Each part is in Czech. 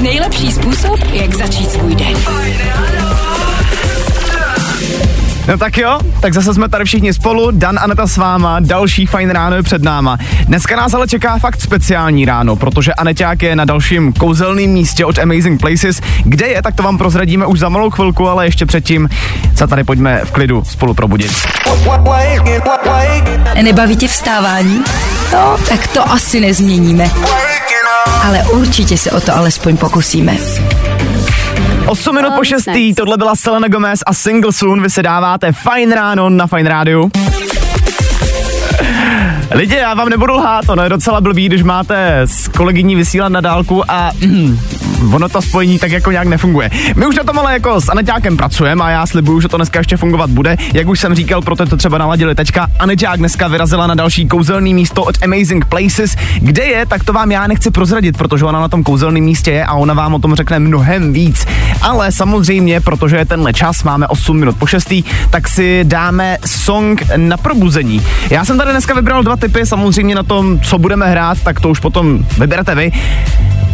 Nejlepší způsob, jak začít svůj den. No tak jo, tak zase jsme tady všichni spolu, Dan Aneta s váma, další fajn ráno je před náma. Dneska nás ale čeká fakt speciální ráno, protože Aneťák je na dalším kouzelném místě od Amazing Places. Kde je, tak to vám prozradíme už za malou chvilku, ale ještě předtím se tady pojďme v klidu spolu probudit. Nebaví tě vstávání? No, tak to asi nezměníme. Ale určitě se o to alespoň pokusíme. 8 minut po 6. Tohle byla Selena Gomez a Single Soon. Vy se dáváte fajn ráno na Fajn rádiu. Lidi, já vám nebudu lhát, ono je docela blbý, když máte s kolegyní vysílat na dálku a ono to spojení tak jako nějak nefunguje. My už na tom ale jako s Aneťákem pracujeme a já slibuju, že to dneska ještě fungovat bude. Jak už jsem říkal, proto to třeba naladili teďka. Aneťák dneska vyrazila na další kouzelný místo od Amazing Places. Kde je, tak to vám já nechci prozradit, protože ona na tom kouzelném místě je a ona vám o tom řekne mnohem víc. Ale samozřejmě, protože je tenhle čas, máme 8 minut po 6, tak si dáme song na probuzení. Já jsem tady dneska vybral dva typy, samozřejmě na tom, co budeme hrát, tak to už potom vyberete vy.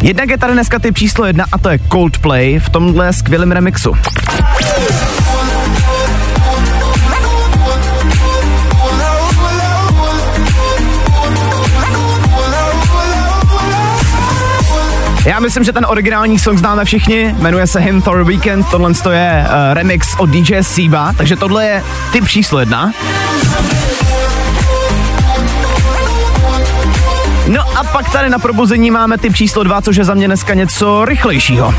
Jednak je tady dneska typ číslo jedna a to je Coldplay v tomhle skvělém remixu. Já myslím, že ten originální song známe všichni, jmenuje se Him for a Weekend, tohle je uh, remix od DJ Siba, takže tohle je typ číslo jedna. No a pak tady na probuzení máme typ číslo 2, což je za mě dneska něco rychlejšího.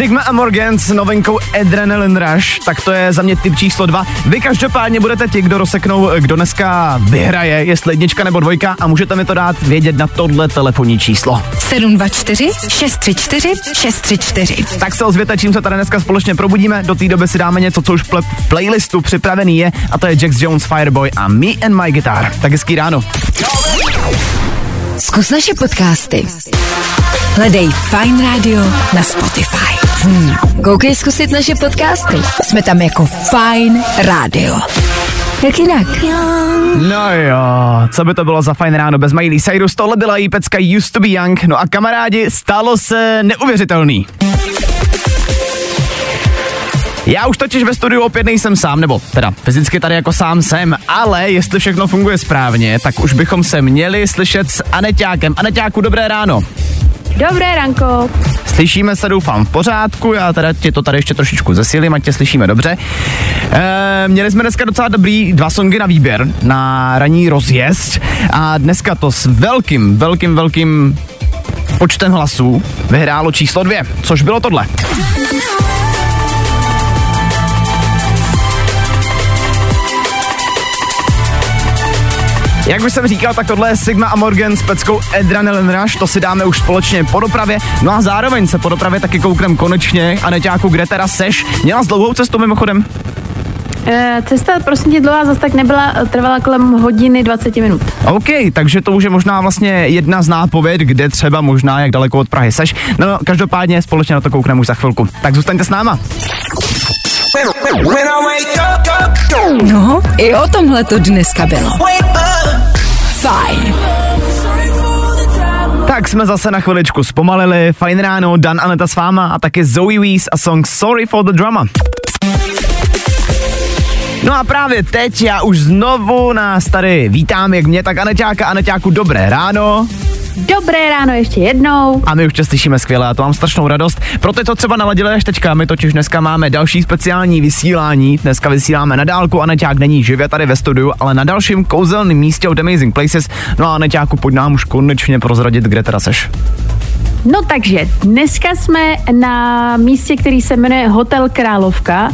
Sigma a Morgan s novinkou Adrenaline Rush, tak to je za mě typ číslo dva. Vy každopádně budete ti, kdo rozseknou, kdo dneska vyhraje, jestli jednička nebo dvojka a můžete mi to dát vědět na tohle telefonní číslo. 724 634 634. Tak se ozvěte, čím se tady dneska společně probudíme. Do té doby si dáme něco, co už v playlistu připravený je a to je Jax Jones Fireboy a Me and My Guitar. Tak hezký ráno. Zkus naše podcasty. Hledej Fine Radio na Spotify. Hmm. Koukej zkusit naše podcasty. Jsme tam jako Fine Radio. Jak jinak? No jo, co by to bylo za fajn ráno bez Miley Cyrus, tohle byla jí pecka Used to be Young, no a kamarádi, stalo se neuvěřitelný. Já už totiž ve studiu opět nejsem sám, nebo teda fyzicky tady jako sám jsem, ale jestli všechno funguje správně, tak už bychom se měli slyšet s Aneťákem. Aneťáku, dobré ráno. Dobré ranko. Slyšíme se, doufám, v pořádku, já teda ti to tady ještě trošičku zesílím, ať tě slyšíme dobře. E, měli jsme dneska docela dobrý dva songy na výběr, na ranní rozjezd a dneska to s velkým, velkým, velkým počtem hlasů vyhrálo číslo dvě, což bylo tohle. Jak už jsem říkal, tak tohle je Sigma a Morgan s peckou Adrenaline Rush, to si dáme už společně po dopravě. No a zároveň se po dopravě taky kouknem konečně. A Neťáku, kde teda seš? Měla s dlouhou cestu mimochodem? E, cesta, prosím tě, dlouhá zase tak nebyla, trvala kolem hodiny 20 minut. OK, takže to už je možná vlastně jedna z nápověd, kde třeba možná, jak daleko od Prahy seš. No, každopádně společně na to koukneme už za chvilku. Tak zůstaňte s náma. No, i o tomhle to dneska bylo. Fajn. Tak jsme zase na chviličku zpomalili. Fajn ráno, Dan Aneta s váma a taky Zoe Wees a song Sorry for the Drama. No a právě teď já už znovu nás tady vítám, jak mě, tak Aneťáka, Aneťáku, dobré ráno. Dobré ráno ještě jednou. A my už tě slyšíme skvěle a to mám strašnou radost. Proto to třeba naladili až teďka. My totiž dneska máme další speciální vysílání. Dneska vysíláme na dálku a Neťák není živě tady ve studiu, ale na dalším kouzelném místě od Amazing Places. No a Neťáku, pojď nám už konečně prozradit, kde teda seš. No takže dneska jsme na místě, který se jmenuje Hotel Královka.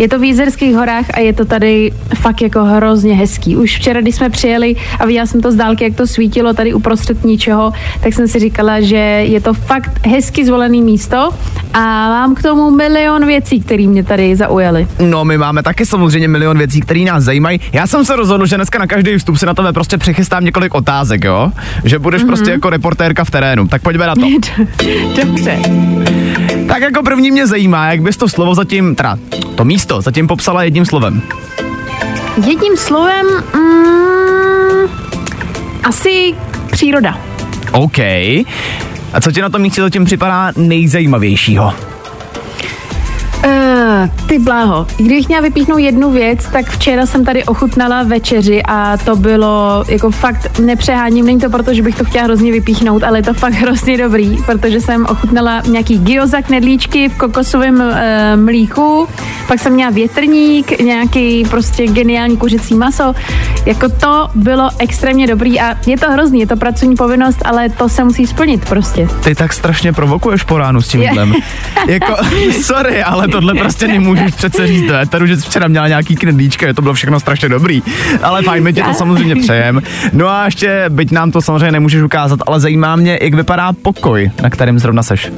Je to v Jízerských horách a je to tady fakt jako hrozně hezký. Už včera, když jsme přijeli a viděla jsem to z dálky, jak to svítilo tady uprostřed ničeho, tak jsem si říkala, že je to fakt hezky zvolený místo a mám k tomu milion věcí, které mě tady zaujaly. No, my máme taky samozřejmě milion věcí, které nás zajímají. Já jsem se rozhodl, že dneska na každý vstup si na tebe prostě přechystám několik otázek, jo? Že budeš mm-hmm. prostě jako reportérka v terénu. Tak pojďme na to. Dobře. Tak jako první mě zajímá, jak bys to slovo zatím, teda to místo zatím popsala jedním slovem. Jedním slovem, mm, asi příroda. OK. A co ti na tom místě zatím připadá nejzajímavějšího? Ty bláho, kdybych měla vypíchnout jednu věc, tak včera jsem tady ochutnala večeři a to bylo jako fakt nepřeháním, není to proto, že bych to chtěla hrozně vypíchnout, ale je to fakt hrozně dobrý, protože jsem ochutnala nějaký gyoza knedlíčky v kokosovém uh, mlíku, pak jsem měla větrník, nějaký prostě geniální kuřecí maso, jako to bylo extrémně dobrý a je to hrozný, je to pracovní povinnost, ale to se musí splnit prostě. Ty tak strašně provokuješ po ránu s tím jídlem. jako, sorry, ale tohle prostě nemůžeš přece říct do éteru, že jsi včera měla nějaký knedlíčka, to bylo všechno strašně dobrý. Ale fajn, my tě to samozřejmě přejem. No a ještě, byť nám to samozřejmě nemůžeš ukázat, ale zajímá mě, jak vypadá pokoj, na kterém zrovna seš.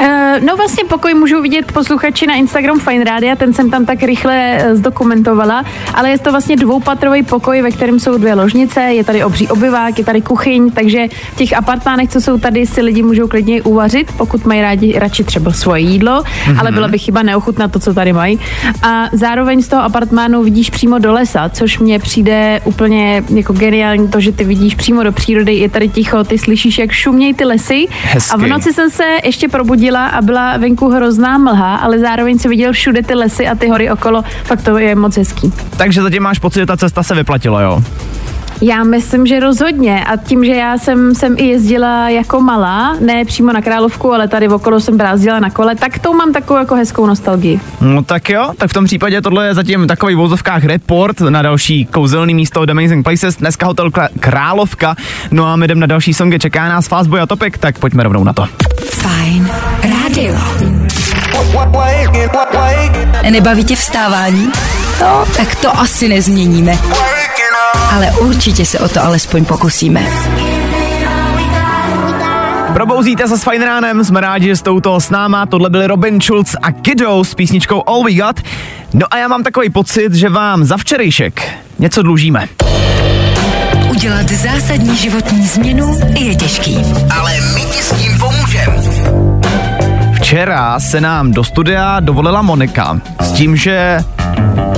Uh, no vlastně pokoj můžou vidět posluchači na Instagram Fine Radio, ten jsem tam tak rychle uh, zdokumentovala, ale je to vlastně dvoupatrový pokoj, ve kterém jsou dvě ložnice, je tady obří obyvák, je tady kuchyň, takže v těch apartmánech, co jsou tady, si lidi můžou klidně uvařit, pokud mají rádi radši třeba svoje jídlo, mm-hmm. ale byla by chyba neochutnat to, co tady mají. A zároveň z toho apartmánu vidíš přímo do lesa, což mně přijde úplně jako geniální, to, že ty vidíš přímo do přírody, je tady ticho, ty slyšíš, jak šumějí ty lesy. Hezky. A v noci jsem se ještě probudila chodila a byla venku hrozná mlha, ale zároveň se viděl všude ty lesy a ty hory okolo. Fakt to je moc hezký. Takže zatím máš pocit, že ta cesta se vyplatila, jo? Já myslím, že rozhodně. A tím, že já jsem, jsem i jezdila jako malá, ne přímo na Královku, ale tady okolo jsem brázdila na kole, tak to mám takovou jako hezkou nostalgii. No tak jo, tak v tom případě tohle je zatím takový v vozovkách report na další kouzelný místo od Amazing Places. Dneska hotel Královka. No a my jdeme na další songy. Čeká nás Fastboy a Topik, tak pojďme rovnou na to. Fajn rádio. Nebaví tě vstávání? No, tak to asi nezměníme. Ale určitě se o to alespoň pokusíme. Probouzíte se s fajn ránem, jsme rádi, že jste u toho s náma. Tohle byli Robin Schulz a Kiddo s písničkou All We Got. No a já mám takový pocit, že vám za včerejšek něco dlužíme. Udělat zásadní životní změnu je těžký. Ale Včera se nám do studia dovolila Monika s tím, že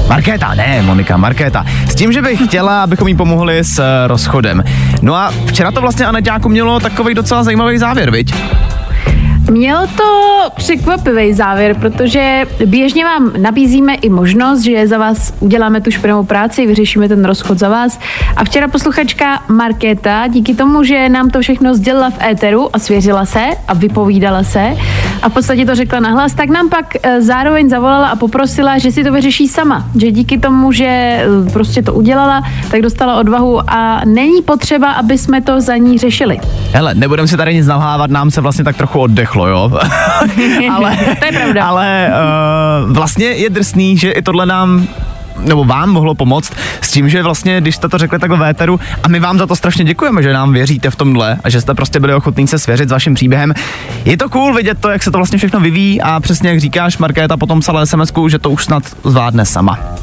Markéta, ne, Monika, Markéta. S tím, že bych chtěla, abychom jí pomohli s uh, rozchodem. No a včera to vlastně Aneťáku mělo takový docela zajímavý závěr, viď? Mělo to překvapivý závěr, protože běžně vám nabízíme i možnost, že za vás uděláme tu špinavou práci, vyřešíme ten rozchod za vás. A včera posluchačka Markéta, díky tomu, že nám to všechno sdělila v éteru a svěřila se a vypovídala se a v podstatě to řekla nahlas, tak nám pak eh, zároveň zavolala a poprosila, že si to vyřeší sama. Že díky tomu, že eh, prostě to udělala, tak dostala odvahu a není potřeba, aby jsme to za ní řešili. Hele, nebudeme si tady nic nalhávat, nám se vlastně tak trochu oddechlo, jo? ale, to je pravda. Ale uh, vlastně je drsný, že i tohle nám nebo vám mohlo pomoct s tím, že vlastně, když jste to řekli takhle véteru, a my vám za to strašně děkujeme, že nám věříte v tomhle a že jste prostě byli ochotní se svěřit s vaším příběhem. Je to cool vidět to, jak se to vlastně všechno vyvíjí a přesně jak říkáš, Markéta potom psala sms že to už snad zvládne sama.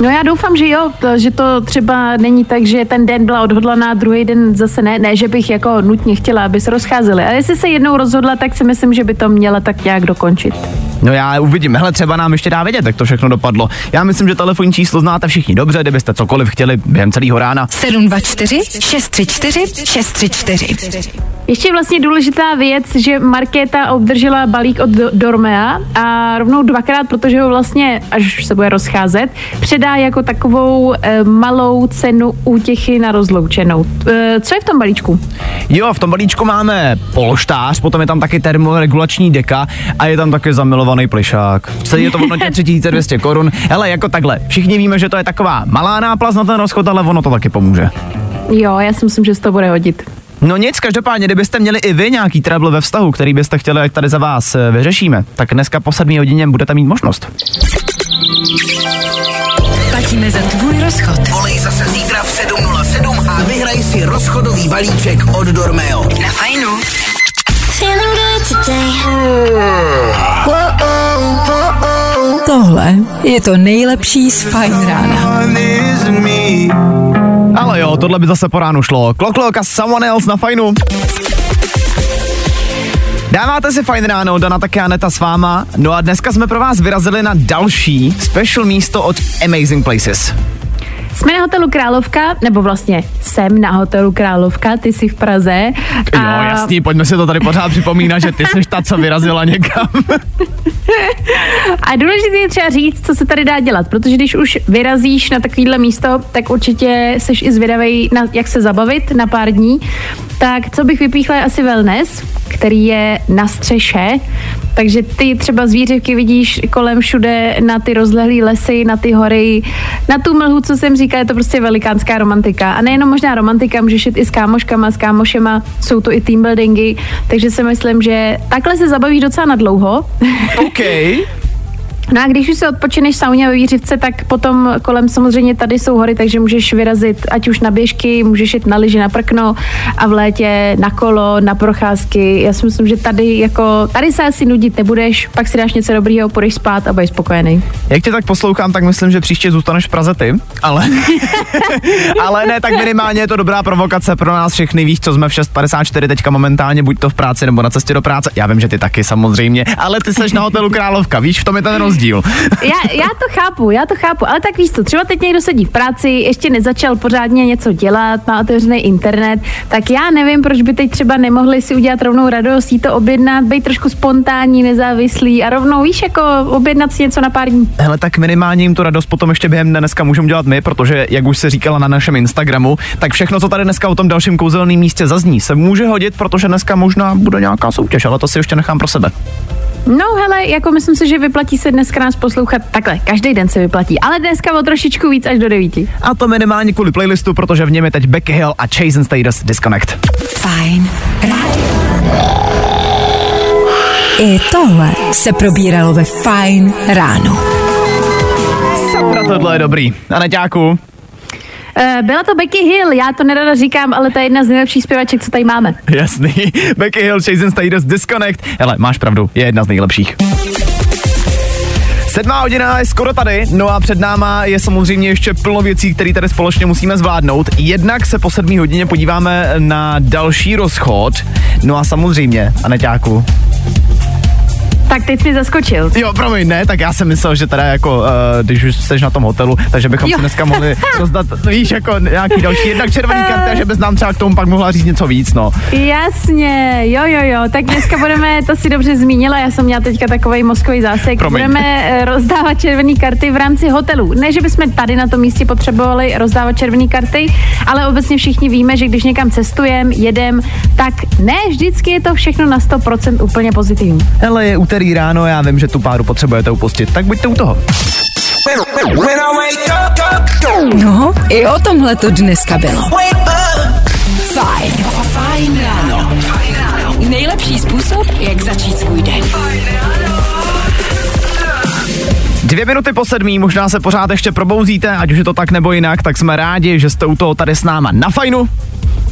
No já doufám, že jo, to, že to třeba není tak, že ten den byla odhodlaná, druhý den zase ne, ne, že bych jako nutně chtěla, aby se rozcházeli. A jestli se jednou rozhodla, tak si myslím, že by to měla tak nějak dokončit. No já uvidím, hele, třeba nám ještě dá vědět, jak to všechno dopadlo. Já myslím, že telefonní číslo znáte všichni dobře, kdybyste cokoliv chtěli během celého rána. 724 634 634 ještě vlastně důležitá věc, že Markéta obdržela balík od Dormea a rovnou dvakrát, protože ho vlastně, až se bude rozcházet, předá jako takovou e, malou cenu útěchy na rozloučenou. E, co je v tom balíčku? Jo, v tom balíčku máme polštář, potom je tam taky termoregulační deka a je tam taky zamilovaný plišák. Celý je to v hodnotě 3200 korun. Hele, jako takhle, všichni víme, že to je taková malá náplast na ten rozchod, ale ono to taky pomůže. Jo, já si myslím, že se to bude hodit. No nic, každopádně, kdybyste měli i vy nějaký trouble ve vztahu, který byste chtěli, jak tady za vás eh, vyřešíme, tak dneska po 7 hodině budete mít možnost. Platíme za tvůj rozchod. Volej zase zítra v 7.07 a vyhraj si rozchodový balíček od Dormeo. Na fajnu. Tohle je to nejlepší z fajn rána. Ale jo, tohle by zase po ránu šlo. Kloklok a Someone Else na fajnu. Dáváte si fajn ráno, Dana také Aneta s váma. No a dneska jsme pro vás vyrazili na další special místo od Amazing Places. Jsme na hotelu Královka, nebo vlastně jsem na hotelu Královka, ty jsi v Praze. Jo, jasný, pojďme si to tady pořád připomínat, že ty jsi ta, co vyrazila někam. A důležité je třeba říct, co se tady dá dělat, protože když už vyrazíš na takovýhle místo, tak určitě seš i zvědavý, na, jak se zabavit na pár dní. Tak co bych vypíchla je asi wellness, který je na střeše, takže ty třeba zvířevky vidíš kolem všude na ty rozlehlé lesy, na ty hory, na tu mlhu, co jsem říkala, je to prostě velikánská romantika. A nejenom možná romantika, můžeš jít i s kámoškama, s kámošema, jsou to i team buildingy, takže si myslím, že takhle se zabavíš docela na dlouho. OK. No a když už se odpočineš sauně ve Vířivce, tak potom kolem samozřejmě tady jsou hory, takže můžeš vyrazit ať už na běžky, můžeš jít na lyži, na prkno a v létě na kolo, na procházky. Já si myslím, že tady jako, tady se asi nudit nebudeš, pak si dáš něco dobrýho, půjdeš spát a budeš spokojený. Jak tě tak poslouchám, tak myslím, že příště zůstaneš v Praze ty, ale, ale ne, tak minimálně je to dobrá provokace pro nás všechny, víš, co jsme v 6.54 teďka momentálně, buď to v práci nebo na cestě do práce. Já vím, že ty taky samozřejmě, ale ty seš na hotelu Královka, víš, v tom je ten rozdíl. Já, já to chápu, já to chápu, ale tak víš co, třeba teď někdo sedí v práci, ještě nezačal pořádně něco dělat, má otevřený internet, tak já nevím, proč by teď třeba nemohli si udělat rovnou radost, jít to objednat, být trošku spontánní, nezávislý a rovnou, víš, jako objednat si něco na pár dní. Hele, tak minimálně jim tu radost potom ještě během dne dneska můžeme dělat my, protože, jak už se říkala na našem Instagramu, tak všechno, co tady dneska o tom dalším kouzelném místě zazní, se může hodit, protože dneska možná bude nějaká soutěž, ale to si ještě nechám pro sebe. No hele, jako myslím si, že vyplatí se dneska nás poslouchat takhle, každý den se vyplatí, ale dneska o trošičku víc až do devíti. A to minimálně kvůli playlistu, protože v něm je teď Becky Hill a Chase Status Disconnect. Fajn ráno. I tohle se probíralo ve Fajn ráno. Sakra, tohle je dobrý. A neťáku, byla to Becky Hill, já to nerada říkám, ale to je jedna z nejlepších zpěvaček, co tady máme. jasný. Becky Hill, Chase Status Disconnect. Hele, máš pravdu, je jedna z nejlepších. Sedmá hodina je skoro tady, no a před náma je samozřejmě ještě plno věcí, které tady společně musíme zvládnout. Jednak se po sedmí hodině podíváme na další rozchod, no a samozřejmě, Aneťáku, Tak teď jsi mi zaskočil. Jo, promiň, ne, tak já jsem myslel, že teda jako, uh, když už jsi na tom hotelu, takže bychom Jo. si dneska mohli rozdat, víš, jako nějaký další, jednak červený karty a že bys nám třeba k tomu pak mohla říct něco víc, no. Jasně, jo, jo, jo, tak dneska budeme, to si dobře zmínila, já jsem měla teďka takový mozkový zásek, Promiň. budeme eh, rozdávat červené karty v rámci hotelů. Ne, že bychom tady na tom místě potřebovali rozdávat červené karty, ale obecně všichni víme, že když někam cestujeme, jedem, tak ne vždycky je to všechno na 100% úplně pozitivní. Hele, je úterý ráno, já vím, že tu páru potřebujete upustit, tak buďte u toho. No, i o tomhle to dneska bylo. Fajn ráno. Nejlepší způsob, jak začít svůj den. Dvě minuty po sedmí, možná se pořád ještě probouzíte, ať už je to tak nebo jinak, tak jsme rádi, že jste u toho tady s náma na fajnu.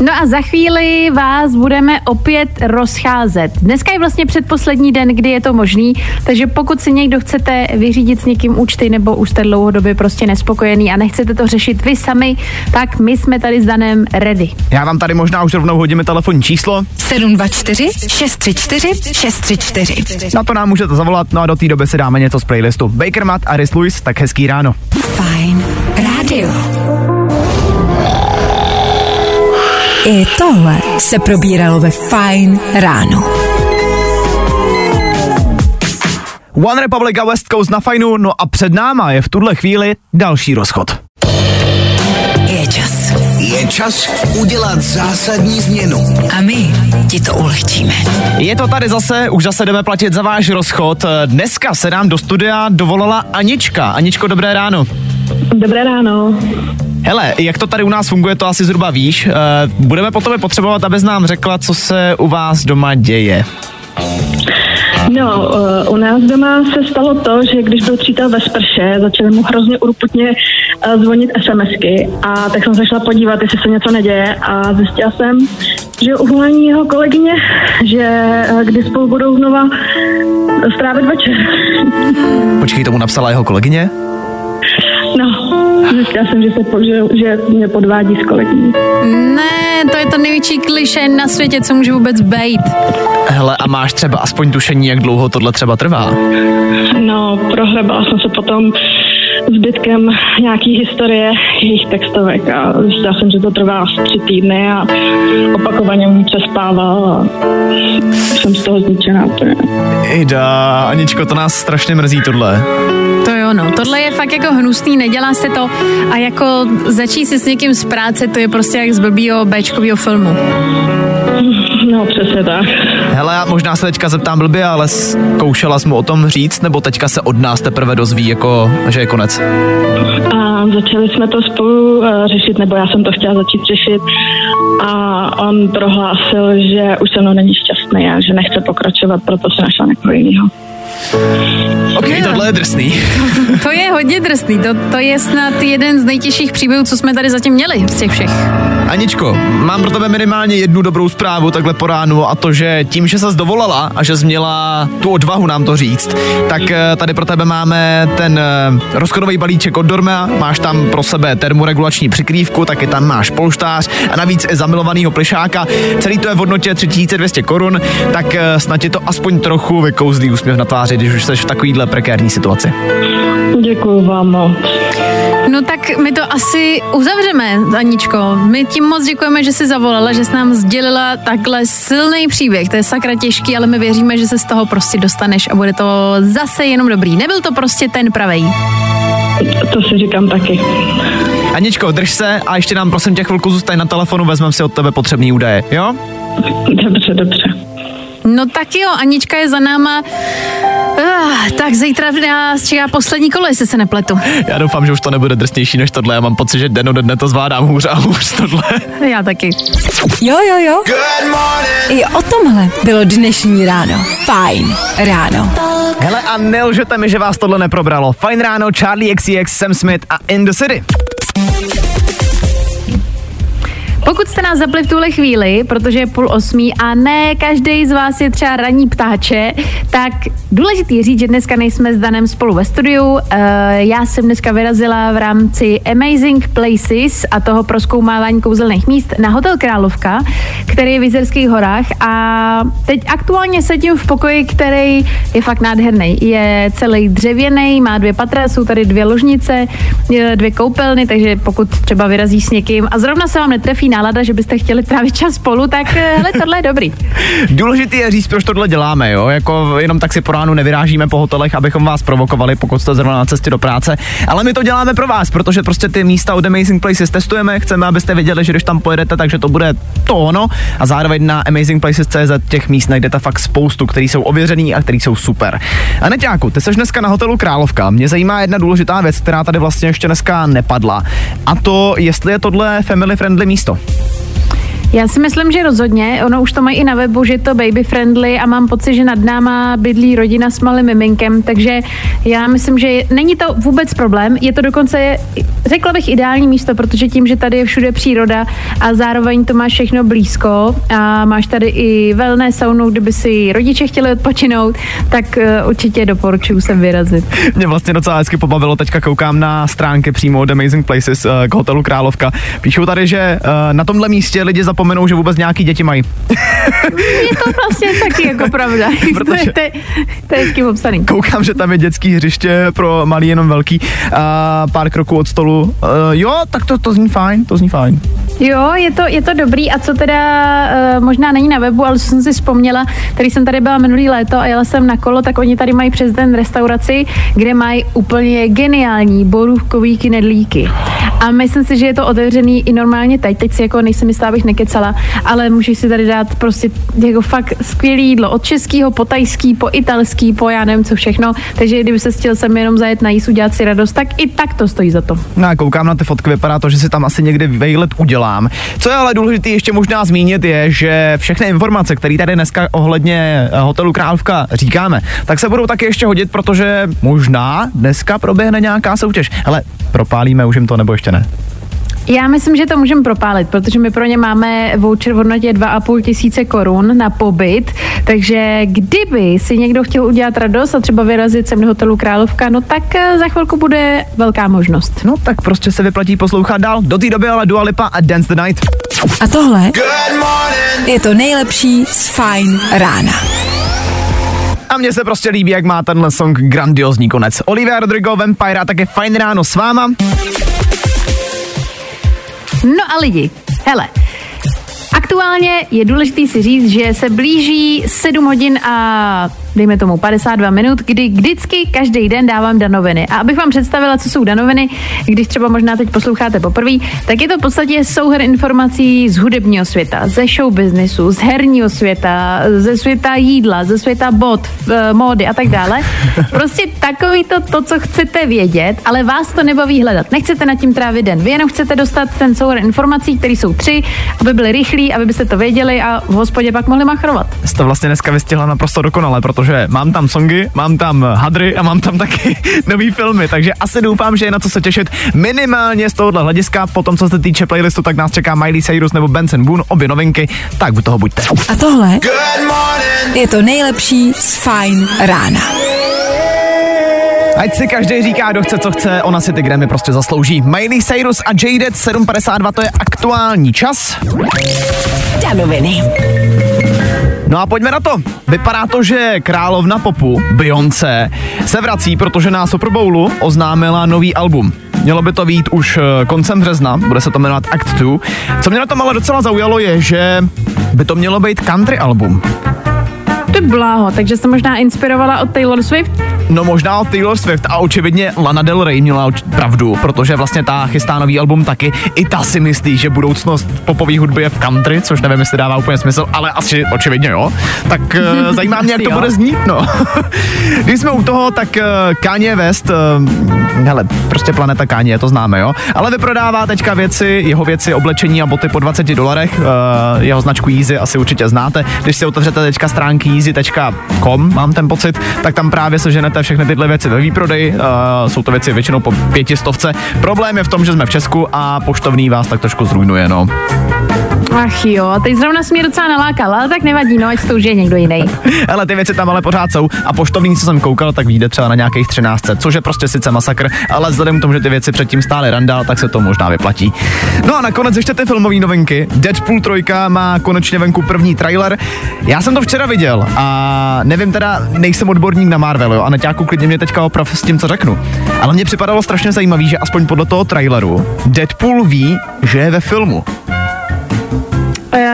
No a za chvíli vás budeme opět rozcházet. Dneska je vlastně předposlední den, kdy je to možný, takže pokud si někdo chcete vyřídit s někým účty nebo už jste dlouhodobě prostě nespokojený a nechcete to řešit vy sami, tak my jsme tady s Danem ready. Já vám tady možná už rovnou hodíme telefonní číslo, 724 634 634. na to nám můžete zavolat, no a do té doby si dáme něco z playlistu. Baker Matt a Rhys Lewis, tak hezký ráno. Fajn rádio. I tohle se probíralo ve Fajn ráno. One Republic a West Coast na fajnu, no a před náma je v tuhle chvíli další rozchod. Je čas. Je čas udělat zásadní změnu. A my ti to ulehčíme. Je to tady zase, už zase jdeme platit za váš rozchod. Dneska se nám do studia dovolala Anička. Aničko, dobré ráno. Dobré ráno. Hele, jak to tady u nás funguje, to asi zhruba víš. Eh, Budeme po tobě potřebovat, abys nám řekla, co se u vás doma děje. No, uh, u nás doma se stalo to, že když byl přítel ve sprše, začaly mu hrozně urputně uh, zvonit SMSky a tak jsem se šla podívat, jestli se něco neděje a zjistila jsem, že uvolání jeho kolegyně, že uh, kdy spolu budou znova strávit večer. Počkej, tomu napsala jeho kolegyně? Zjistila jsem, že, se po, že, že mě podvádí s kolegyní. Ne, to je to největší kliše na světě, co může vůbec být. Hele, a máš třeba aspoň tušení, jak dlouho tohle třeba trvá? No, prohrebala jsem se potom zbytkem nějaký historie jejich textovek a zjistila jsem, že to trvá asi tři týdny a opakovaně mu přespával a jsem z toho zničená. Ida, Aničko, to nás strašně mrzí tohle. To jo, no. Tohle je fakt jako hnusný, nedělá se to a jako začít si s někým z práce, to je prostě jak z blbýho Bčkovýho filmu. No, přesně tak. Hele, já možná se teďka zeptám blbě, ale zkoušela jsi mu o tom říct, nebo teďka se od nás teprve dozví, jako, že je konec? A začali jsme to spolu uh, řešit, nebo já jsem to chtěla začít řešit a on prohlásil, že už se mnou není šťastný a že nechce pokračovat, proto se našla někoho jiného. OK, tohle je drsný. To je hodně drsný, to, to je snad jeden z nejtěžších příběhů, co jsme tady zatím měli z těch všech. Aničko, mám pro tebe minimálně jednu dobrou zprávu takhle po ránu a to, že tím, že se dovolala a že jsi měla tu odvahu nám to říct, tak eh, tady pro tebe máme ten eh, rozchodový balíček od Dorma, máš tam pro sebe termoregulační přikrývku, taky tam máš polštář a navíc i zamilovanýho plišáka. Celý to je v hodnotě 3200 korun, tak eh, snad ti to aspoň trochu vykouzlí úsměv na tváři, když už jsi v takovýhle prekérní situaci. Děkuju vám moc. No tak my to asi uzavřeme, Aničko. My ti moc děkujeme, že jsi zavolala, že jsi nám sdělila takhle silný příběh. To je sakra těžký, ale my věříme, že se z toho prostě dostaneš a bude to zase jenom dobrý. Nebyl to prostě ten pravej. To si říkám taky. Aničko, drž se a ještě nám prosím tě chvilku zůstaň na telefonu, vezmeme si od tebe potřebný údaje, jo? Dobře, dobře. No tak jo, Anička je za náma. Uh, tak zítra nás čeká poslední kolo, jestli se nepletu. Já doufám, že už to nebude drsnější než tohle. Já mám pocit, že den ode dne to zvládám hůř a hůř tohle. Já taky. Jo, jo, jo. I o tomhle bylo dnešní ráno. Fajn ráno. Hele a nelžete mi, že vás tohle neprobralo. Fajn ráno, Charlie XCX, Sam Smith a In the City. Pokud jste nás zapli v tuhle chvíli, protože je půl osmí a ne každý z vás je třeba ranní ptáče, tak důležitý říct, že dneska nejsme s Danem spolu ve studiu. Uh, já jsem dneska vyrazila v rámci Amazing Places a toho proskoumávání kouzelných míst na Hotel Královka, který je v Jizerských horách a teď aktuálně sedím v pokoji, který je fakt nádherný. Je celý dřevěný, má dvě patra, jsou tady dvě ložnice, dvě koupelny, takže pokud třeba vyrazí s někým a zrovna se vám netrefí nálada, že byste chtěli trávit čas spolu, tak eh, hele, tohle je dobrý. Důležitý je říct, proč tohle děláme, jo? Jako jenom tak si po ránu nevyrážíme po hotelech, abychom vás provokovali, pokud jste zrovna na cestě do práce. Ale my to děláme pro vás, protože prostě ty místa od Amazing Places testujeme, chceme, abyste věděli, že když tam pojedete, takže to bude to ono. A zároveň na amazingplaces.cz těch míst najdete fakt spoustu, které jsou ověřený a které jsou super. A Neťáku, ty jsi dneska na hotelu Královka. Mě zajímá jedna důležitá věc, která tady vlastně ještě dneska nepadla. A to, jestli je tohle family friendly místo. Thank you. Já si myslím, že rozhodně. Ono už to mají i na webu, že to baby friendly a mám pocit, že nad náma bydlí rodina s malým miminkem, takže já myslím, že není to vůbec problém. Je to dokonce, řekla bych, ideální místo, protože tím, že tady je všude příroda a zároveň to máš všechno blízko a máš tady i velné saunu, kdyby si rodiče chtěli odpočinout, tak uh, určitě doporučuji sem vyrazit. Mě vlastně docela hezky pobavilo, teďka koukám na stránky přímo od Amazing Places uh, k hotelu Královka. Píšou tady, že uh, na tomhle místě lidi zapomenou, že vůbec nějaký děti mají. Je to vlastně taky jako pravda. Protože- to, je, to, je, to je hezky popsaný. Koukám, že tam je dětský hřiště pro malý jenom velký a pár kroků od stolu. Uh, jo, tak to, to zní fajn, to zní fajn. Jo, je to, je to dobrý a co teda uh, možná není na webu, ale co jsem si vzpomněla, který jsem tady byla minulý léto a jela jsem na kolo, tak oni tady mají přes den restauraci, kde mají úplně geniální borůvkový knedlíky. A myslím si, že je to otevřený i normálně teď. Teď si jako nejsem jistá, abych nekecala, ale můžeš si tady dát prostě jako fakt skvělé jídlo. Od českého po tajský, po italský, po já nevím co všechno. Takže kdyby se chtěl sem jenom zajet na jíst, udělat si radost, tak i tak to stojí za to. No a koukám na ty fotky, vypadá to, že si tam asi někdy vejlet udělám. Co je ale důležité ještě možná zmínit je, že všechny informace, které tady dneska ohledně eh, hotelu Královka říkáme, tak se budou taky ještě hodit, protože možná dneska proběhne nějaká soutěž. Ale propálíme už jim to nebo ještě ne? Já myslím, že to můžeme propálit, protože my pro ně máme voucher v hodnotě 2,5 tisíce korun na pobyt, takže kdyby si někdo chtěl udělat radost a třeba vyrazit sem do hotelu Královka, no tak eh, za chvilku bude velká možnost. No tak prostě se vyplatí poslouchat dál. Do té doby ale Dua Lipa a Dance the Night. A tohle je to nejlepší z Fine rána. A mně se prostě líbí, jak má tenhle song grandiozní konec. Olivia Rodrigo, Vampire a také fajn ráno s váma. No a lidi, hele, aktuálně je důležité si říct, že se blíží 7 hodin a dejme tomu 52 minut, kdy vždycky každý den dávám danoviny. A abych vám představila, co jsou danoviny, když třeba možná teď posloucháte poprvé, tak je to v podstatě souhr informací z hudebního světa, ze show businessu, z herního světa, ze světa jídla, ze světa bod, eh, módy a tak dále. Prostě takový to, to, co chcete vědět, ale vás to nebaví hledat. Nechcete nad tím trávit den. Vy jenom chcete dostat ten souhr informací, které jsou tři, aby byly rychlí, aby byste to věděli a v hospodě pak mohli machrovat. Jste to vlastně dneska vystihla naprosto dokonale, protože mám tam songy, mám tam hadry a mám tam taky nový filmy, takže asi doufám, že je na co se těšit minimálně z tohohle hlediska. Potom, co se týče playlistu, tak nás čeká Miley Cyrus nebo Benson Boone, obě novinky, tak u toho buďte. A tohle je to nejlepší z Fine rána. Ať si každý říká, kdo chce, co chce, ona si ty Grammy prostě zaslouží. Miley Cyrus a Jaded 752, to je aktuální čas. Danoviny. No a pojďme na to. Vypadá to, že královna popu, Beyoncé, se vrací, protože na Super Bowlu oznámila nový album. Mělo by to být už eh, koncem března, bude se to jmenovat Act 2. Co mě na tom ale docela zaujalo je, že by to mělo být country album. Bláho, takže se možná inspirovala od Taylor Swift? No možná od Taylor Swift a očividně Lana Del Rey měla pravdu, protože vlastně ta chystá nový album taky. I ta si myslí, že budoucnost popové hudby je v country, což nevím, jestli dává úplně smysl, ale asi očividně jo. Tak uh, zajímá mě, jak to bude znít, no. Když jsme u toho, tak uh, Kanye West, uh, hele, prostě planeta Kanye, to známe, jo. Ale vyprodává teďka věci, jeho věci, oblečení a boty po 20 dolarech. Uh, jeho značku Yeezy asi určitě znáte. Když si otevřete teďka stránky yeezy.com, mám ten pocit, tak tam právě seženete všechny tyhle věci ve výprodeji. Uh, jsou to věci většinou po pětistovce. Problém je v tom, že jsme v Česku a poštovný vás tak trošku zrujnuje, no. Ach jo, teď zrovna jsi mě docela nalákal, ale tak nevadí, no, ať to už je někdo jiný. Ale ty věci tam ale pořád jsou a poštovní, co jsem koukal, tak vyjde třeba na nějakých 13, což je prostě sice masakr, ale vzhledem k tomu, že ty věci předtím stály randál, tak se to možná vyplatí. No a nakonec ještě ty filmové novinky. Deadpool 3 má konečně venku první trailer. Já jsem to včera viděl a nevím teda, nejsem odborník na Marvel, jo, a Neťáku klidně mě teďka oprav s tím, co řeknu. Ale mně připadalo strašně zajímavý, že aspoň podle toho traileru Deadpool ví, že je ve filmu.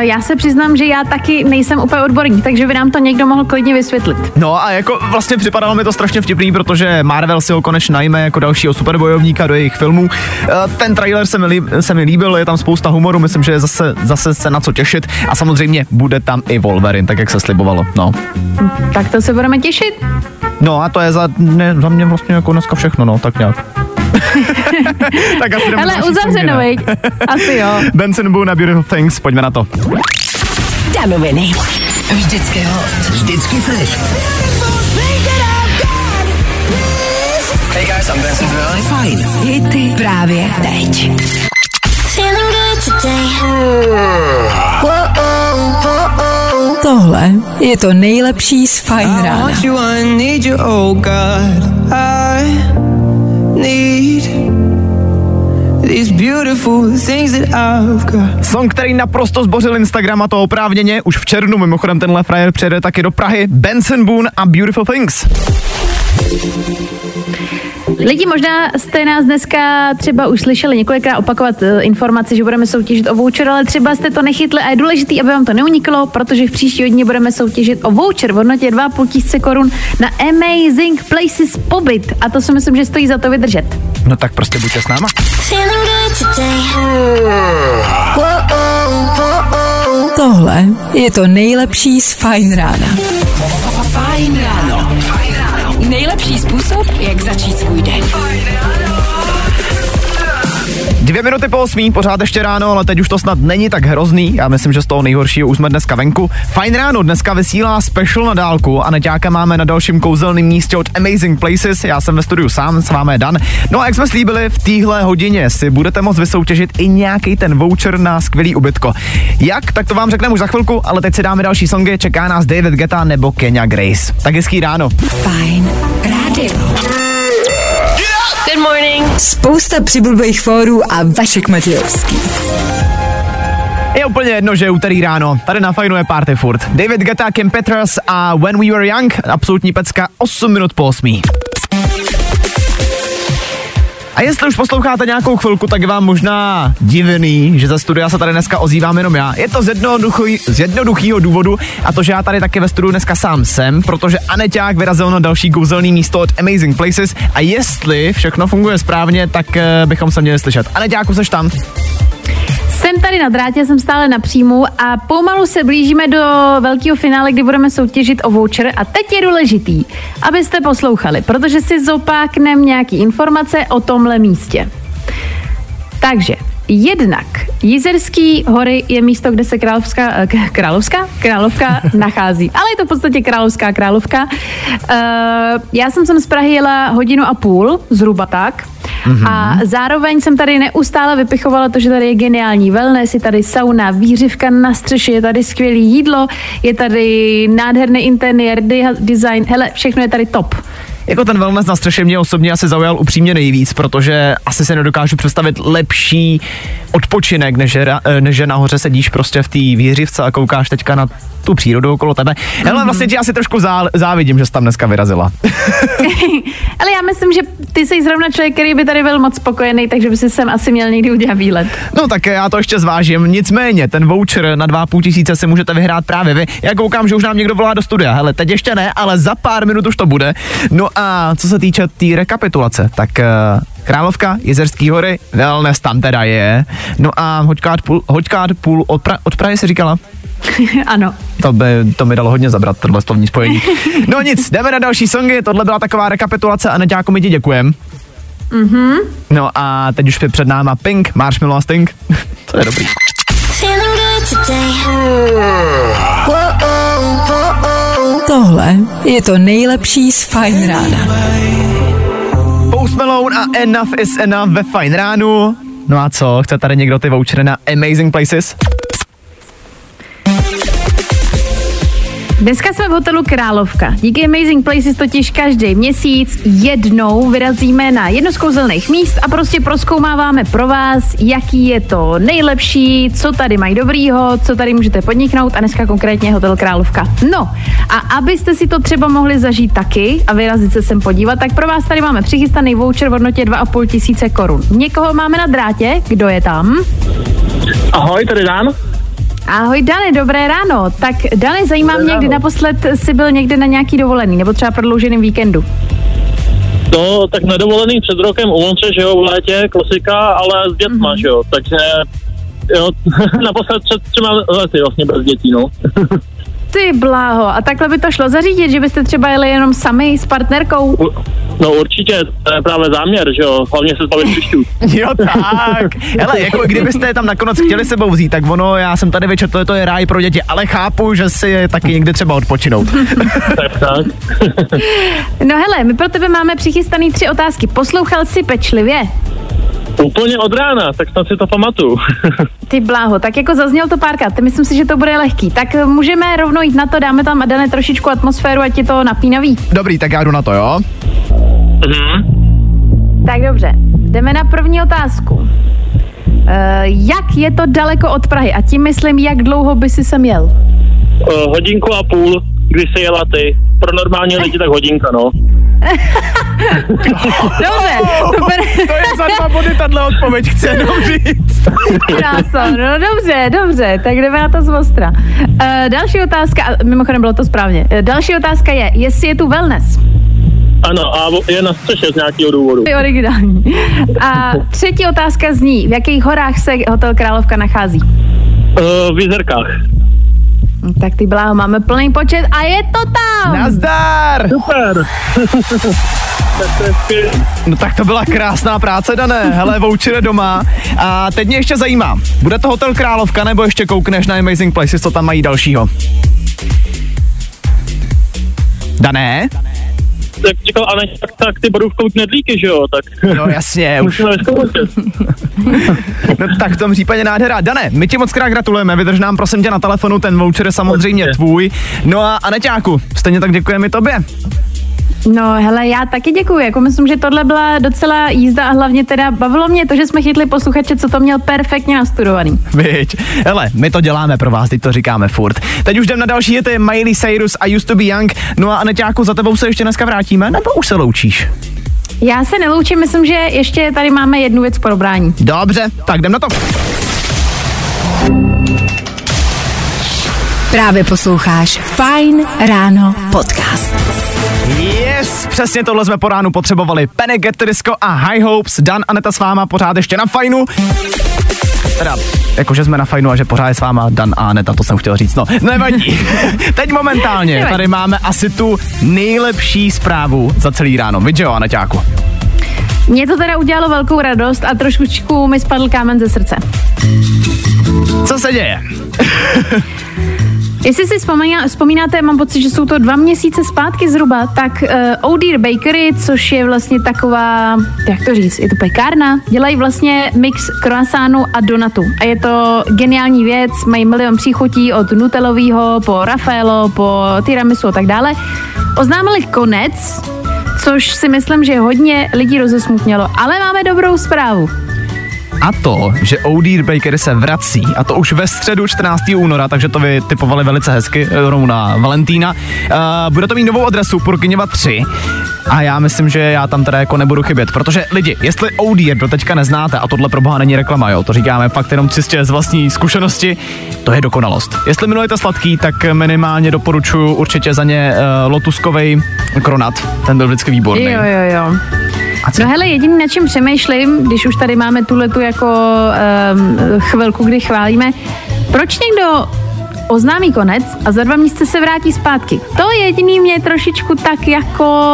Já se přiznám, že já taky nejsem úplně odborník, takže by nám to někdo mohl klidně vysvětlit. No a jako vlastně připadalo mi to strašně vtipný, protože Marvel si ho konečně najme jako dalšího superbojovníka do jejich filmů. Eh, Ten trailer se mi, líb, se mi líbil, je tam spousta humoru, myslím, že je zase, zase se na co těšit a samozřejmě bude tam i Wolverine, tak jak se slibovalo. No, Tak to se budeme těšit. no a to je za, ne, za mě vlastně jako dneska všechno, no, tak nějak. tak asi Hele, další uzavřeno, viď? Asi jo. Benson Boone a Beautiful Things, pojďme na to. Danoviny. Vždycky hot. Vždycky fresh. Hey guys, I'm Benson Boone. Fajn. Hity právě teď. Feeling good today. Whoa, oh, whoa, oh. Tohle je to nejlepší z Fine I rána. want you, I need you, oh God. I need these beautiful things that I've got. Song, který naprosto zbořil Instagram a to oprávněně. Už v červnu mimochodem tenhle frajer přijede taky do Prahy. Benson Boone a Beautiful Things. Lidi, možná jste nás dneska třeba už slyšeli několikrát opakovat uh, informaci, že budeme soutěžit o voucher, ale třeba jste to nechytli a je důležité, aby vám to neuniklo, protože v příští dní budeme soutěžit o voucher v hodnotě 2,5 tisíce korun na Amazing Places pobyt. A to si myslím, že stojí za to vydržet. No tak prostě buďte s náma. Tohle je to nejlepší z Fajn rána. Způsob, jak začít svůj den. Dvě minuty po osmí, pořád ještě ráno, ale teď už to snad není tak hrozný. Já myslím, že z toho nejhoršího už jsme dneska venku. Fajn ráno, dneska vysílá special na dálku a Neťáka máme na dalším kouzelném místě od Amazing Places. Já jsem ve studiu sám, s vámi je Dan. No a jak jsme slíbili, v téhle hodině si budete moct vysoutěžit i nějaký ten voucher na skvělý ubytko. Jak, tak to vám řekneme už za chvilku, ale teď si dáme další songy. Čeká nás David Geta nebo Kenya Grace. Tak hezký ráno. Fajn. Good morning. Spousta přibulbých fórů a Vašek Matějovský. Je úplně jedno, že je úterý ráno. Tady na Fajnu je party furt. David Guetta, Kim Petras a When We Were Young, absolutní pecka, 8 minut po 8. A jestli už posloucháte nějakou chvilku, tak je vám možná divný, že ze studia se tady dneska ozývám jenom já. Je to z, jednoduchý, z jednoduchého důvodu a to, že já tady taky ve studiu dneska sám jsem, protože Aneťák vyrazil na další kouzelný místo od Amazing Places a jestli všechno funguje správně, tak eh, bychom se měli slyšet. Aneťáku, seš tam? Jsem tady na drátě, jsem stále na příjmu a pomalu se blížíme do velkého finále, kdy budeme soutěžit o voucher a teď je důležitý, abyste poslouchali, protože si zopáknem nějaký informace o tomhle místě. Takže jednak Jizerský hory je místo, kde se královská, eh, královská, královka nachází. Ale je to v podstatě královská královka. Uh, já jsem sem z Prahy jela hodinu a půl, zhruba tak. A zároveň jsem tady neustále vypichovala to, že tady je geniální wellness, je tady sauna, výřivka na střeše, je tady skvělé jídlo, je tady nádherný interiér, design, hele, všechno je tady top. Jako ten wellness na střeše mě osobně asi zaujal upřímně nejvíc, protože asi se nedokážu představit lepší odpočinek, než že, eh, než že nahoře sedíš prostě v té výřivce a koukáš teďka na tu přírodu okolo tebe. Hele, vlastně ti asi trošku zá, závidím, že jsi tam dneska vyrazila. Ale já myslím, že ty jsi zrovna člověk, který by tady byl moc spokojený, takže by si sem asi měl někdy udělat výlet. No tak já to ještě zvážím. Nicméně, ten voucher na 2,5 tisíce si můžete vyhrát právě vy. Já koukám, že už nám někdo volá do studia. Hele, teď ještě ne, ale za pár minut už to bude. No a co se týče té tý rekapitulace, tak uh, Královka, Jezerský hory, wellness tam teda je. No a hoďkát půl, hoďkát půl od, pra, od Prahy si říkala? ano. To by to mi dalo hodně zabrat, tohle slovní spojení. No nic, jdeme na další songy, tohle byla taková rekapitulace a Neďáko, my ti děkujem. Mhm. No a teď už je před náma Pink, Marshmallow a Sting. to je dobrý. Feeling good today. Whoa, whoa, Tohle je to nejlepší z Fajn rána. Post Malone a Enough is Enough ve fajn ránu. No a co, chce tady někdo ty vouchery na Amazing Places? Dneska jsme v hotelu Královka. Díky Amazing Places totiž každý měsíc jednou vyrazíme na jedno z kouzelných míst a prostě proskoumáváme pro vás, jaký je to nejlepší, co tady mají dobrýho, co tady můžete podniknout a dneska konkrétně hotel Královka. No a abyste si to třeba mohli zažít taky a vyrazit se sem podívat, tak pro vás tady máme přichystaný voucher v hodnotě 2,5 tisíce korun. Někoho máme na drátě, kdo je tam? Ahoj, tady Dan. Ahoj Dany, dobré ráno. Tak Dany, zajímá Dobré mě, kdy ráno. naposled jsi byl někde na nějaký dovolený, nebo třeba prodlouženým víkendu. No, tak nedovolený před rokem u Monce, že jo, v létě, klasika, ale s dětma, že jo, takže jo, naposled před třema lety vlastně bez dětí, no. Ty bláho, a takhle by to šlo zařídit, že byste třeba jeli jenom sami s partnerkou? U- No určitě, to je právě záměr, že jo, hlavně se zbavit příštů. Jo tak. Hele, jako kdybyste je tam nakonec chtěli sebou vzít, tak ono, já jsem tady vyčetl, to je ráj pro děti, ale chápu, že si je taky někdy třeba odpočinout. tak, tak. No hele, my pro tebe máme přichystaný tři otázky. Poslouchal jsi pečlivě? Úplně od rána, tak snad si to pamatuju. Ty bláho, tak jako zazněl to párkrát, tak myslím si, že to bude lehký. Tak eh, můžeme rovnou jít na to, dáme tam Adane trošičku atmosféru, ať je to napínavý. Dobrý, tak já jdu na to, jo? Tak dobře, jdeme na první otázku. Uh, jak je to daleko od Prahy? A tím myslím, jak dlouho by si sem jel? Uh, hodinku a půl, kdy se jela ty. Pro normální lidi tak hodinka, no. Dobře, super. To je za dva body tahle odpověď, chci jenom říct. Krása, no dobře, dobře, tak jdeme na to z ostra. Uh, další otázka, a mimochodem bylo to správně, uh, další otázka je, jestli je tu wellness. Ano, a je na střeše z nějakého důvodu. Je originální. A třetí otázka zní, v jakých horách se Hotel Královka nachází? Uh, v Jizerkách. Hm, Tak ty bláho, máme plný počet a je to tam! Nazdar! Super. No tak to byla krásná práce, Dané. Hele, voucher je doma. A teď mě ještě zajímá, bude to Hotel Královka, nebo ještě koukneš na Amazing Places, co tam mají dalšího? Dané? Jak říkal Aneš, tak, tak ty v knedlíky, že jo? Tak No jasně, už. No, tak v tom případě nádhera. Dané, my ti moc krát gratulujeme, vydrž nám prosím tě na telefonu, ten voucher je samozřejmě tvůj. No a Aneťáku, stejně tak děkujeme i tobě. No hele, já taky děkuji, jako myslím, že tohle byla docela jízda a hlavně teda bavilo mě to, že jsme chytli posluchače, co to měl perfektně nastudovaný. Viď. Hele, my to děláme pro vás, teď to říkáme furt. Teď už jdem na další hity Miley Cyrus a Used to be Young. No a Aneťáku, za tebou se ještě dneska vrátíme, nebo už se loučíš? Já se neloučím, myslím, že ještě tady máme jednu věc po dobrání. Dobře, tak jdem na to. Právě posloucháš Fine Ráno podcast. Yes, přesně tohle jsme po ránu potřebovali. At the Disco a High Hopes. Dan Aneta s váma pořád ještě na fajnu. Teda, jakože jsme na fajnu a že pořád je s váma Dan a Aneta, to jsem chtěl říct. No, nevadí. Teď momentálně Nevadí. tady máme asi tu nejlepší zprávu za celý ráno. Vidíš jo, Aneťáku? Mně to teda udělalo velkou radost a trošku mi spadl kámen ze srdce. Co se děje? Jestli si vzpomíná, vzpomínáte, mám pocit, že jsou to dva měsíce zpátky zhruba, tak uh, O'Dear Bakery, což je vlastně taková, jak to říct, je to pekárna, dělají vlastně mix croissantu a donatu. A je to geniální věc, mají milion příchutí od nutelového po Raffaello, po tiramisu a tak dále. Oznámili konec, což si myslím, že hodně lidí rozesmutnělo. Ale máme dobrou zprávu. A to, že O'Dear Bakery se vrací, a to už ve středu 14. února, takže to vy typovali velice hezky, eh, rovnou na Valentína. Uh, bude to mít novou adresu, Purkyněva 3. A já myslím, že já tam teda jako nebudu chybět, protože lidi, jestli O'Dear do teďka neznáte, a tohle pro boha není reklama, jo, to říkáme fakt jenom čistě z vlastní zkušenosti, to je dokonalost. Jestli milujete sladký, tak minimálně doporučuji určitě za ně uh, lotuskovej kronat, ten byl vždycky výborný. Jo, jo, jo. A co? No hele, jediný, na čem přemýšlím, když už tady máme tuhle tu jako um, chvilku, kdy chválíme, proč někdo oznámí konec a za dva měsíce se vrátí zpátky. To jediný mě trošičku tak jako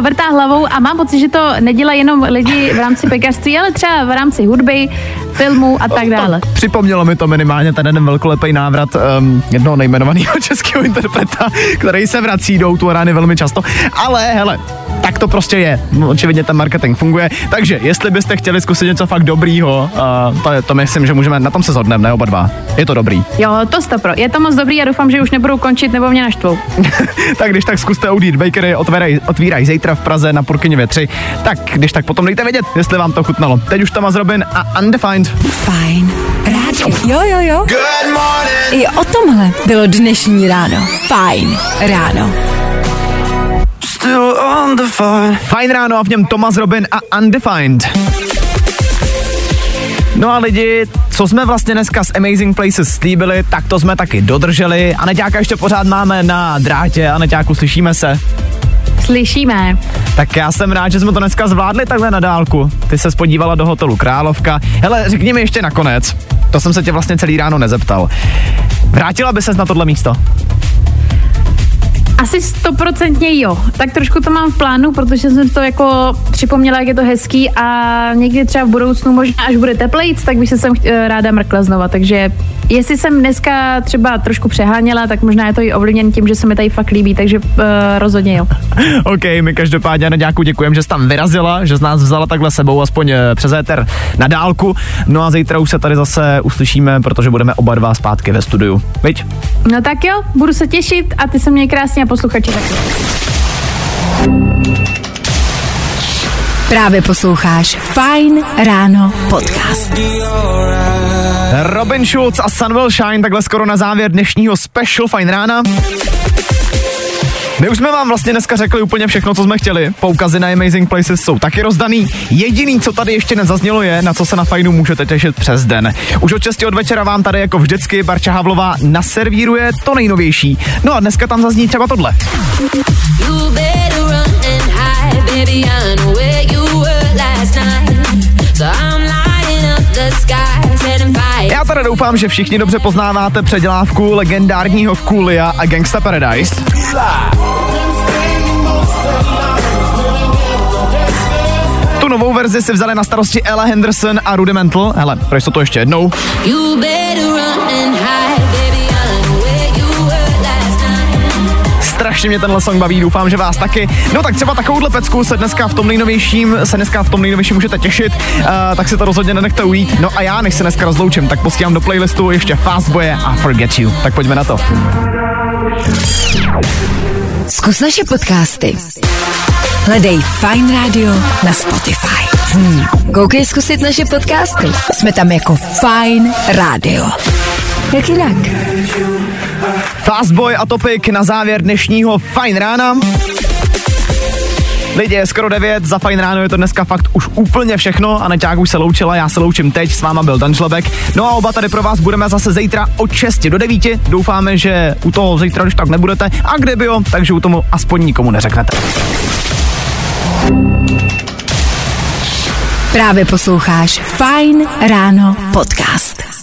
vrtá hlavou a mám pocit, že to nedělají jenom lidi v rámci pekařství, ale třeba v rámci hudby, filmu a tak dále. Připomnělo mi to minimálně ten jeden velkolepý návrat um, jednoho nejmenovaného českého interpreta, který se vrací do tu rány velmi často. Ale hele, tak to prostě je. No, očividně ten marketing funguje. Takže jestli byste chtěli zkusit něco fakt dobrýho, uh, to, je, to myslím, že můžeme, na tom se shodneme, ne oba dva. Je to dobrý. Jo, to stopro. Je to moc dobrý a doufám, že už nebudou končit nebo mě naštvou. tak když tak zkuste Audit Bakery, otvírají otvíraj zítra v Praze na Purkyněvě 3. Tak když tak potom dejte vědět, jestli vám to chutnalo. Teď už Thomas Robin a Undefined. Fajn rádio. Jo, jo, jo. I o tomhle bylo dnešní ráno. Fajn ráno. Still on the fire. Fajn ráno a v něm Thomas Robin a Undefined. No a lidi, co jsme vlastně dneska z Amazing Places slíbili, tak to jsme taky dodrželi. A Neťáka ještě pořád máme na drátě. A Neťáku, slyšíme se? Slyšíme. Tak já jsem rád, že jsme to dneska zvládli takhle na dálku. Ty se spodívala do hotelu Královka. Hele, řekni mi ještě nakonec. To jsem se tě vlastně celý ráno nezeptal. Vrátila by ses na tohle místo? Asi stoprocentně jo. Tak trošku to mám v plánu, protože jsem to jako připomněla, jak je to hezký a někdy třeba v budoucnu, možná až bude teplejc, tak bych se sem eh, ráda mrkla znova. Takže jestli jsem dneska třeba trošku přeháněla, tak možná je to i ovlivněn tím, že se mi tady fakt líbí, takže uh, rozhodně jo. OK, my každopádně Neďáku děkujeme, že jsi tam vyrazila, že z nás vzala takhle sebou aspoň eh, přes éter na dálku. No a zítra už se tady zase uslyšíme, protože budeme oba dva zpátky ve studiu. Viď? No tak jo, budu se těšit a ty se mě krásně posluchači taky. Právě posloucháš Fajn ráno podcast. Robin Schulz a Sun Will Shine takhle skoro na závěr dnešního special Fine rána. My už jsme vám vlastně dneska řekli úplně všechno, co jsme chtěli. Poukazy na Amazing Places jsou taky rozdaný. Jediný, co tady ještě nezaznělo, je, na co se na fajnu můžete těšit přes den. Už od 6 od večera vám tady jako vždycky Barča Havlová naservíruje to nejnovější. No a dneska tam zazní třeba tohle. Baby. I know where you were last night. So I'm lighting up the sky, teda doufám, že všichni dobře poznáváte předělávku legendárního Coolia a Gangsta Paradise. Tu novou verzi si vzali na starosti Ella Henderson a Rudimental. Hele, proč to ještě jednou? You better run and hide, Strašně mě tenhle song baví, doufám, že vás taky. No tak třeba takovouhle pecku se dneska v tom nejnovějším, se dneska v tom nejnovějším můžete těšit, uh, tak si to rozhodně nenechte ujít. No a já, než se dneska rozloučím, tak posílám do playlistu ještě Fast Boye a Forget You. Tak pojďme na to. Zkus naše podcasty. Hledej Fine Radio na Spotify. Hmm. Koukej zkusit naše podcasty. Jsme tam jako Fine Radio. Jak jinak? Fastboy a Topik na závěr dnešního Fine rána. Lidi, je skoro 9, za fajn ráno je to dneska fakt už úplně všechno a Neťák už se loučila, já se loučím teď, s váma byl Dan Šlebek. No a oba tady pro vás budeme zase zítra od 6 do 9. Doufáme, že u toho zítra už tak nebudete a kdyby jo, takže u tomu aspoň nikomu neřeknete. Právě posloucháš Fine Ráno podcast.